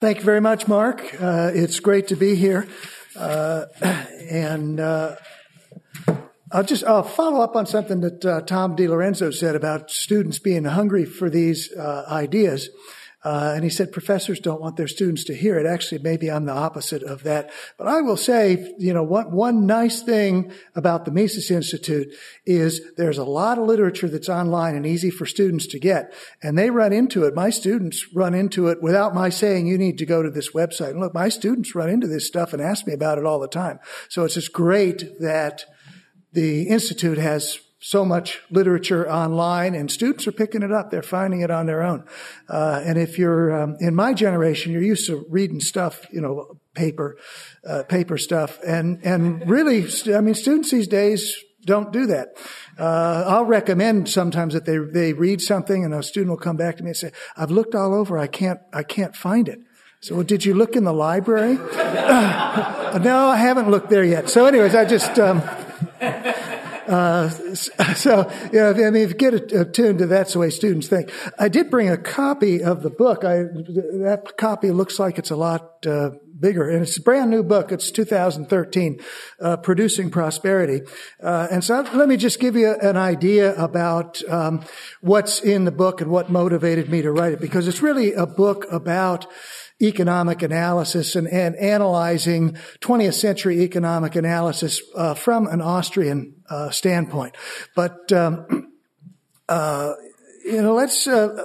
Thank you very much, Mark. Uh, it's great to be here. Uh, and uh, I'll just I'll follow up on something that uh, Tom DiLorenzo said about students being hungry for these uh, ideas. Uh, and he said professors don't want their students to hear it. Actually, maybe I'm the opposite of that. But I will say, you know, one, one nice thing about the Mises Institute is there's a lot of literature that's online and easy for students to get. And they run into it. My students run into it without my saying, you need to go to this website. And look, my students run into this stuff and ask me about it all the time. So it's just great that the Institute has so much literature online and students are picking it up. They're finding it on their own. Uh, and if you're um, in my generation, you're used to reading stuff, you know, paper, uh, paper stuff. And, and really, I mean, students these days don't do that. Uh, I'll recommend sometimes that they, they read something and a student will come back to me and say, I've looked all over. I can't, I can't find it. So, well, did you look in the library? no, I haven't looked there yet. So anyways, I just, um, uh, so, you know, I mean, if you get attuned to that's the way students think. I did bring a copy of the book. I, that copy looks like it's a lot, uh, bigger. And it's a brand new book. It's 2013, uh, Producing Prosperity. Uh, and so let me just give you an idea about um, what's in the book and what motivated me to write it, because it's really a book about economic analysis and, and analyzing 20th century economic analysis uh, from an Austrian uh, standpoint. But um, uh, you know, let's uh,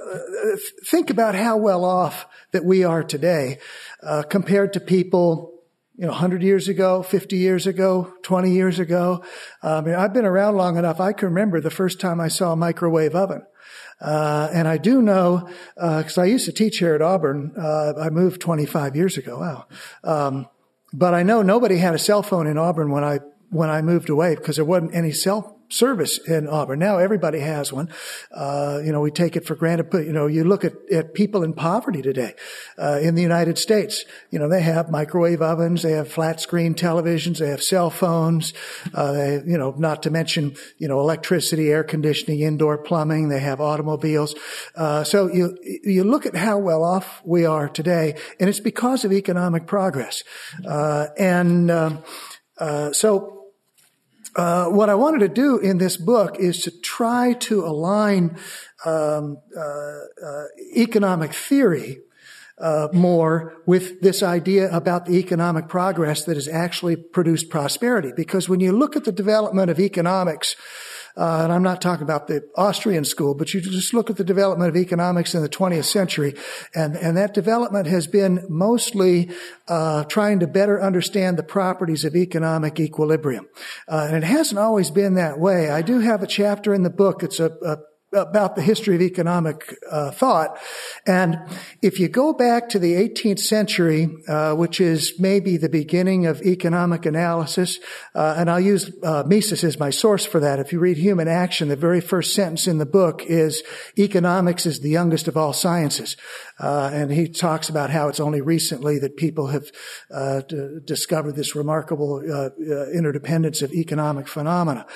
think about how well off that we are today uh, compared to people you know, 100 years ago, 50 years ago, 20 years ago. I mean, I've been around long enough. I can remember the first time I saw a microwave oven. Uh, and I do know, because uh, I used to teach here at Auburn. Uh, I moved 25 years ago. Wow. Um, but I know nobody had a cell phone in Auburn when I when I moved away because there wasn't any self service in Auburn. Now everybody has one. Uh, you know, we take it for granted. But, you know, you look at, at people in poverty today, uh, in the United States. You know, they have microwave ovens, they have flat screen televisions, they have cell phones, uh, they, you know, not to mention, you know, electricity, air conditioning, indoor plumbing, they have automobiles. Uh, so you, you look at how well off we are today, and it's because of economic progress. Uh, and, um, uh, so uh, what I wanted to do in this book is to try to align um, uh, uh, economic theory uh, more with this idea about the economic progress that has actually produced prosperity. Because when you look at the development of economics uh, and I'm not talking about the Austrian school, but you just look at the development of economics in the 20th century, and, and that development has been mostly uh, trying to better understand the properties of economic equilibrium. Uh, and it hasn't always been that way. I do have a chapter in the book. It's a, a about the history of economic uh, thought. And if you go back to the 18th century, uh, which is maybe the beginning of economic analysis, uh, and I'll use uh, Mises as my source for that. If you read Human Action, the very first sentence in the book is economics is the youngest of all sciences. Uh, and he talks about how it's only recently that people have uh, d- discovered this remarkable interdependence of economic phenomena.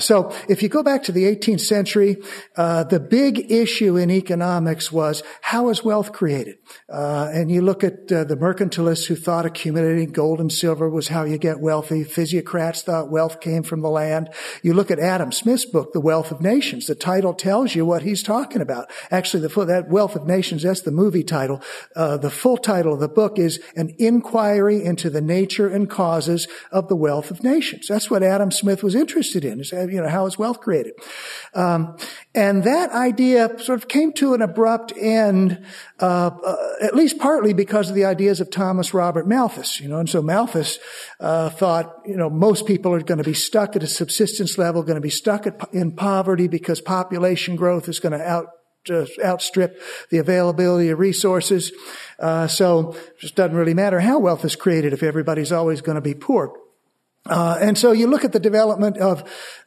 so if you go back to the 18th century, uh, the big issue in economics was how is wealth created? Uh, and you look at uh, the mercantilists who thought accumulating gold and silver was how you get wealthy. Physiocrats thought wealth came from the land. You look at Adam Smith's book, The Wealth of Nations. The title tells you what he's talking about. Actually, the that Wealth of Nations, that's the movie title. Uh, the full title of the book is An Inquiry into the Nature and Causes of the Wealth of Nations. That's what Adam Smith was interested in, is, you know, how is wealth created? Um, and that idea sort of came to an abrupt end, uh, uh, at least partly because of the ideas of Thomas Robert Malthus. You know, and so Malthus uh, thought, you know, most people are going to be stuck at a subsistence level, going to be stuck at, in poverty because population growth is going to out outstrip the availability of resources. Uh, so it just doesn't really matter how wealth is created if everybody's always going to be poor. Uh, and so you look at the development of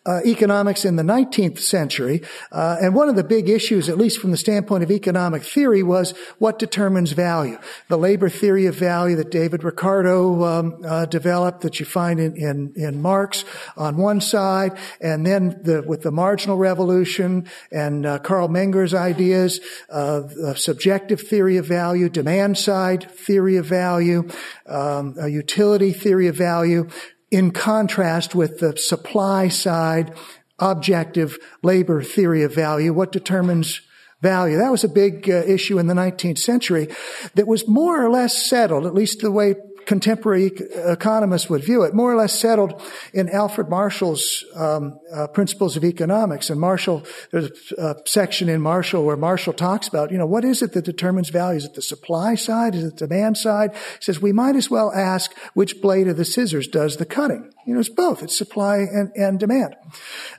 uh, economics in the 19th century, uh, and one of the big issues, at least from the standpoint of economic theory, was what determines value. The labor theory of value that David Ricardo um, uh, developed, that you find in, in, in Marx on one side, and then the, with the marginal revolution and uh, Carl Menger's ideas of subjective theory of value, demand side theory of value, um, utility theory of value in contrast with the supply side objective labor theory of value. What determines value? That was a big uh, issue in the 19th century that was more or less settled, at least the way contemporary economists would view it, more or less settled in Alfred Marshall's um, uh, Principles of Economics. And Marshall, there's a, section in Marshall where Marshall talks about, you know, what is it that determines value? Is it the supply side? Is it the demand side? He says we might as well ask which blade of the scissors does the cutting. You know, it's both. It's supply and, and demand.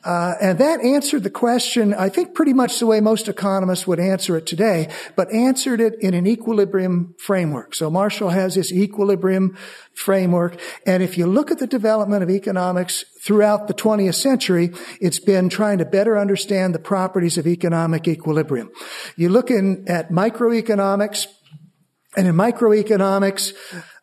Uh, and that answered the question, I think pretty much the way most economists would answer it today, but answered it in an equilibrium framework. So Marshall has this equilibrium framework. And if you look at the development of economics throughout the 20th century, it's been trying to better understand the properties of economic equilibrium. You look in at microeconomics, and in microeconomics,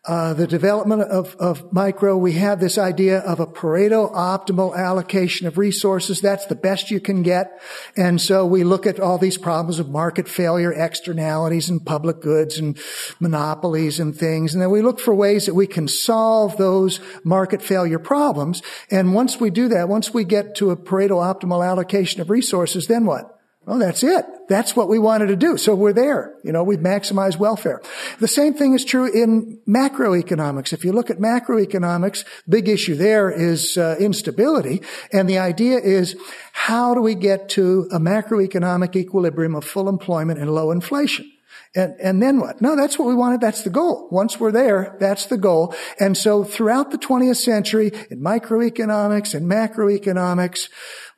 uh, the development of, of micro, we have this idea of a Pareto optimal allocation of resources. That's the best you can get. And so we look at all these problems of market failure, externalities and public goods and monopolies and things. And then we look for ways that we can solve those market failure problems. And once we do that, once we get to a Pareto optimal allocation of resources, then what? Well, that's it. That's what we wanted to do. So we're there. You know, we've maximized welfare. The same thing is true in macroeconomics. If you look at macroeconomics, big issue there is uh, instability. And the idea is how do we get to a macroeconomic equilibrium of full employment and low inflation? And, and then what? No, that's what we wanted. That's the goal. Once we're there, that's the goal. And so throughout the 20th century, in microeconomics and macroeconomics,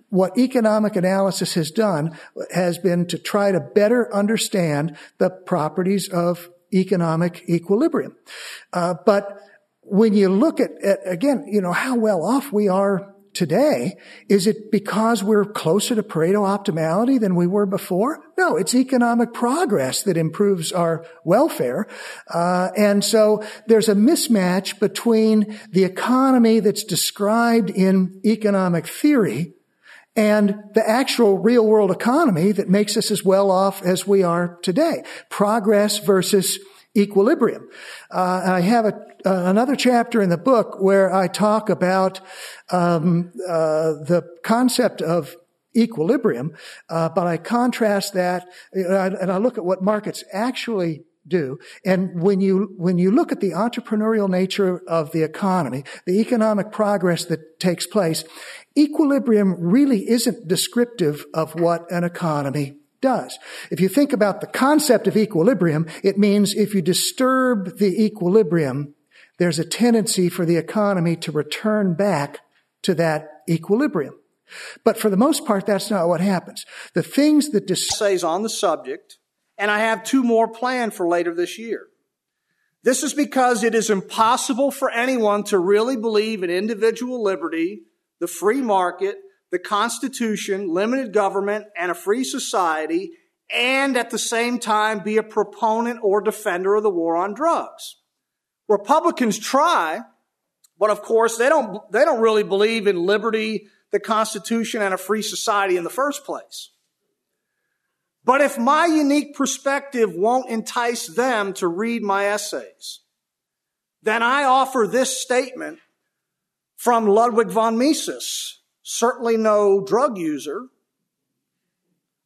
what economic analysis has done has been to try to better understand the properties of economic equilibrium. Uh, but when you look at, at, again, you know, how well off we are today, is it because we're closer to Pareto optimality than we were before? No, it's economic progress that improves our welfare. Uh, and so there's a mismatch between the economy that's described in economic theory and the actual real world economy that makes us as well off as we are today. Progress versus equilibrium. Uh, I have a, uh, another chapter in the book where I talk about um, uh, the concept of equilibrium, uh, but I contrast that and I look at what markets actually do. And when you, when you look at the entrepreneurial nature of the economy, the economic progress that takes place, equilibrium really isn't descriptive of what an economy does. If you think about the concept of equilibrium, it means if you disturb the equilibrium, there's a tendency for the economy to return back to that equilibrium. But for the most part, that's not what happens. The things that dis- essays on the subject and I have two more planned for later this year. This is because it is impossible for anyone to really believe in individual liberty, the free market, the Constitution, limited government, and a free society, and at the same time be a proponent or defender of the war on drugs. Republicans try, but of course they don't, they don't really believe in liberty, the Constitution, and a free society in the first place. But if my unique perspective won't entice them to read my essays, then I offer this statement from Ludwig von Mises, certainly no drug user.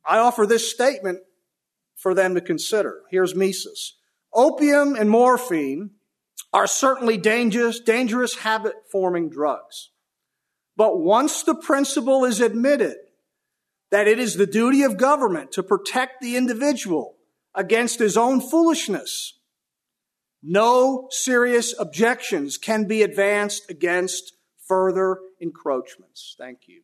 I offer this statement for them to consider. Here's Mises. Opium and morphine are certainly dangerous, dangerous habit forming drugs. But once the principle is admitted that it is the duty of government to protect the individual against his own foolishness. No serious objections can be advanced against further encroachments. Thank you.